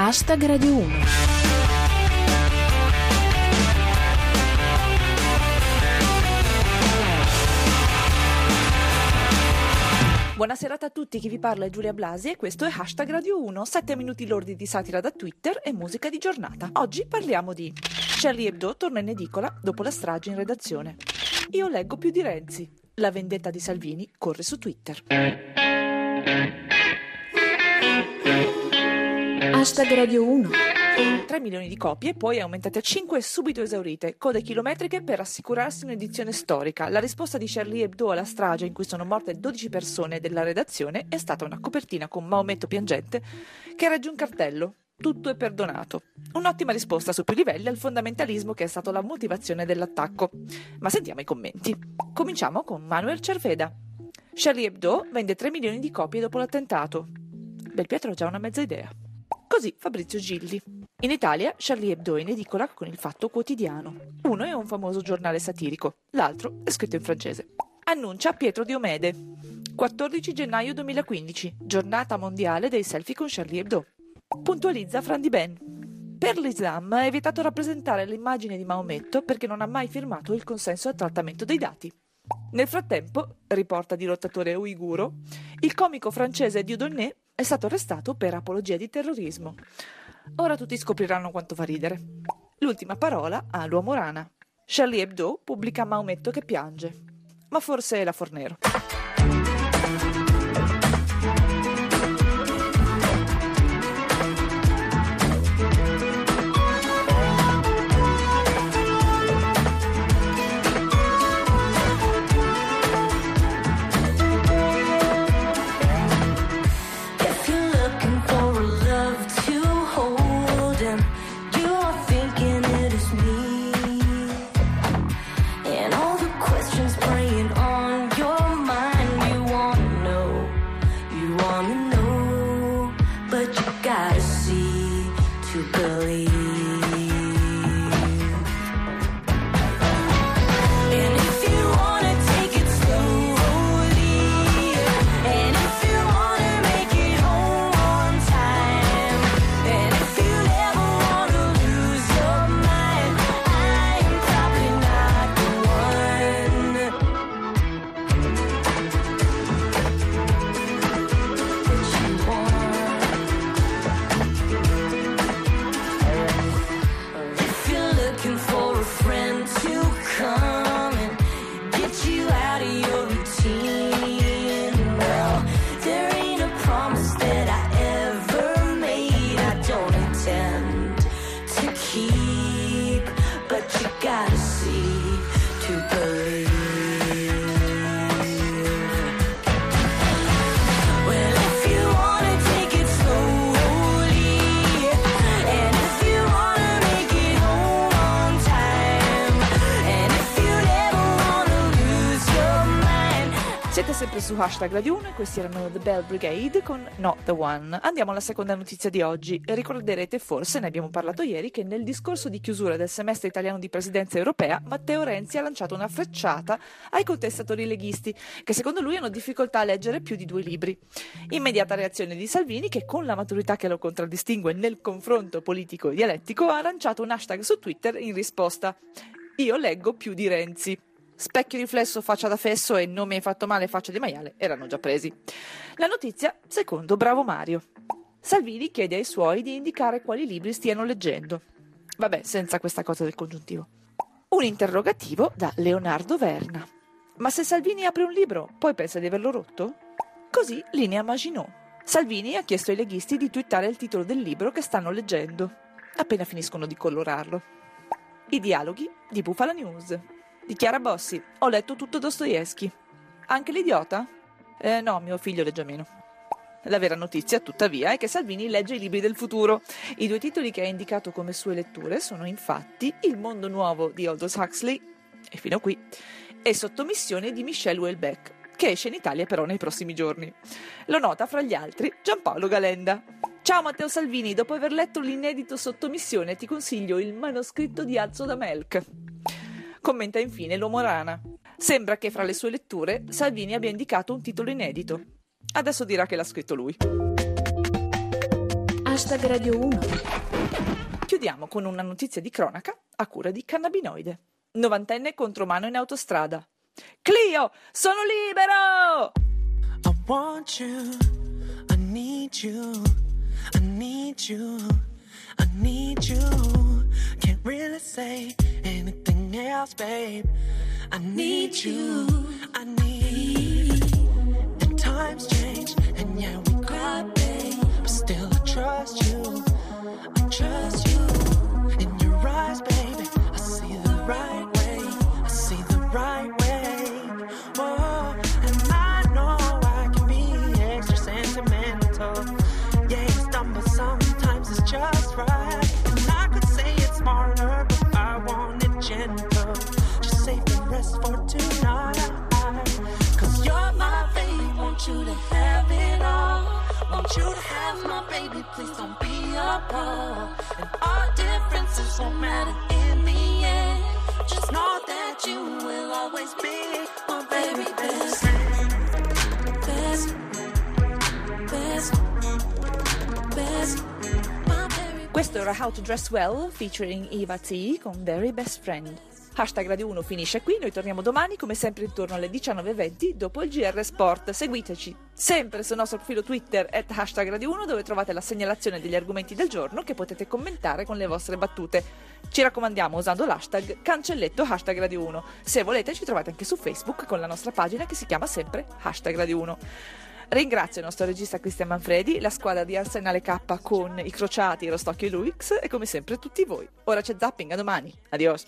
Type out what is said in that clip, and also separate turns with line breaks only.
Hashtag Radio 1.
Buona serata a tutti, chi vi parla è Giulia Blasi e questo è Hashtag Radio 1, 7 minuti lordi di satira da Twitter e musica di giornata. Oggi parliamo di Charlie Hebdo torna in edicola dopo la strage in redazione. Io leggo più di Renzi. La vendetta di Salvini corre su Twitter.
Hashtag Radio 1.
3 milioni di copie, poi aumentate a 5 e subito esaurite. Code chilometriche per assicurarsi un'edizione storica. La risposta di Charlie Hebdo alla strage in cui sono morte 12 persone della redazione è stata una copertina con Maometto piangente che regge un cartello. Tutto è perdonato. Un'ottima risposta su più livelli al fondamentalismo che è stato la motivazione dell'attacco. Ma sentiamo i commenti. Cominciamo con Manuel Cerveda. Charlie Hebdo vende 3 milioni di copie dopo l'attentato. Belpietro ha già una mezza idea. Così Fabrizio Gilli. In Italia Charlie Hebdo è in edicola con il Fatto Quotidiano. Uno è un famoso giornale satirico, l'altro è scritto in francese. Annuncia Pietro Diomede. 14 gennaio 2015, giornata mondiale dei selfie con Charlie Hebdo. Puntualizza Fran Di Ben. Per l'Islam è vietato rappresentare l'immagine di Maometto perché non ha mai firmato il consenso al trattamento dei dati. Nel frattempo, riporta di lottatore uiguro, il comico francese Dieudonné è stato arrestato per apologia di terrorismo. Ora tutti scopriranno quanto fa ridere. L'ultima parola a l'uomo rana. Charlie Hebdo pubblica Maometto che piange. Ma forse è la Fornero. Siete sempre su Hashtag Radio 1 e questi erano The Bell Brigade con Not The One. Andiamo alla seconda notizia di oggi. Ricorderete forse, ne abbiamo parlato ieri, che nel discorso di chiusura del semestre italiano di presidenza europea, Matteo Renzi ha lanciato una frecciata ai contestatori leghisti, che secondo lui hanno difficoltà a leggere più di due libri. Immediata reazione di Salvini, che con la maturità che lo contraddistingue nel confronto politico e dialettico, ha lanciato un hashtag su Twitter in risposta. Io leggo più di Renzi. Specchio riflesso, faccia da fesso e non mi hai fatto male, faccia di maiale erano già presi. La notizia, secondo Bravo Mario. Salvini chiede ai suoi di indicare quali libri stiano leggendo. Vabbè, senza questa cosa del congiuntivo. Un interrogativo da Leonardo Verna. Ma se Salvini apre un libro, poi pensa di averlo rotto? Così linea Maginot. Salvini ha chiesto ai leghisti di twittare il titolo del libro che stanno leggendo, appena finiscono di colorarlo. I dialoghi di Bufala News. Di Chiara Bossi. Ho letto tutto Dostoevsky. Anche l'idiota? Eh no, mio figlio legge meno. La vera notizia, tuttavia, è che Salvini legge i libri del futuro. I due titoli che ha indicato come sue letture sono infatti Il mondo nuovo di Aldous Huxley, e fino qui, e Sottomissione di Michel Houellebecq, che esce in Italia però nei prossimi giorni. Lo nota fra gli altri Giampaolo Galenda. Ciao Matteo Salvini, dopo aver letto l'inedito Sottomissione ti consiglio il manoscritto di Alzo da Melk. Commenta infine l'uomo rana. Sembra che fra le sue letture Salvini abbia indicato un titolo inedito. Adesso dirà che l'ha scritto lui.
Hashtag Radio 1.
Chiudiamo con una notizia di cronaca a cura di cannabinoide. Novantenne contro mano in autostrada. Clio, sono libero!
I want you, I need you, I need you, I need you. Can't really say anything else, babe. I need you, I need. And my baby, please don't be apart. And our differences won't matter in the end. Just know that you will always be my baby best
Questo era How to Dress Well featuring Eva T con Very Best Friend. Hashtag Radio 1 finisce qui, noi torniamo domani come sempre intorno alle 19.20 dopo il GR Sport. Seguiteci sempre sul nostro profilo Twitter at hashtag Radio 1 dove trovate la segnalazione degli argomenti del giorno che potete commentare con le vostre battute. Ci raccomandiamo usando l'hashtag cancelletto hashtag Radio 1. Se volete ci trovate anche su Facebook con la nostra pagina che si chiama sempre hashtag Radio 1. Ringrazio il nostro regista Cristian Manfredi, la squadra di Arsenale K con i crociati Rostocchio e Luix e come sempre tutti voi. Ora c'è zapping, a domani. Adios.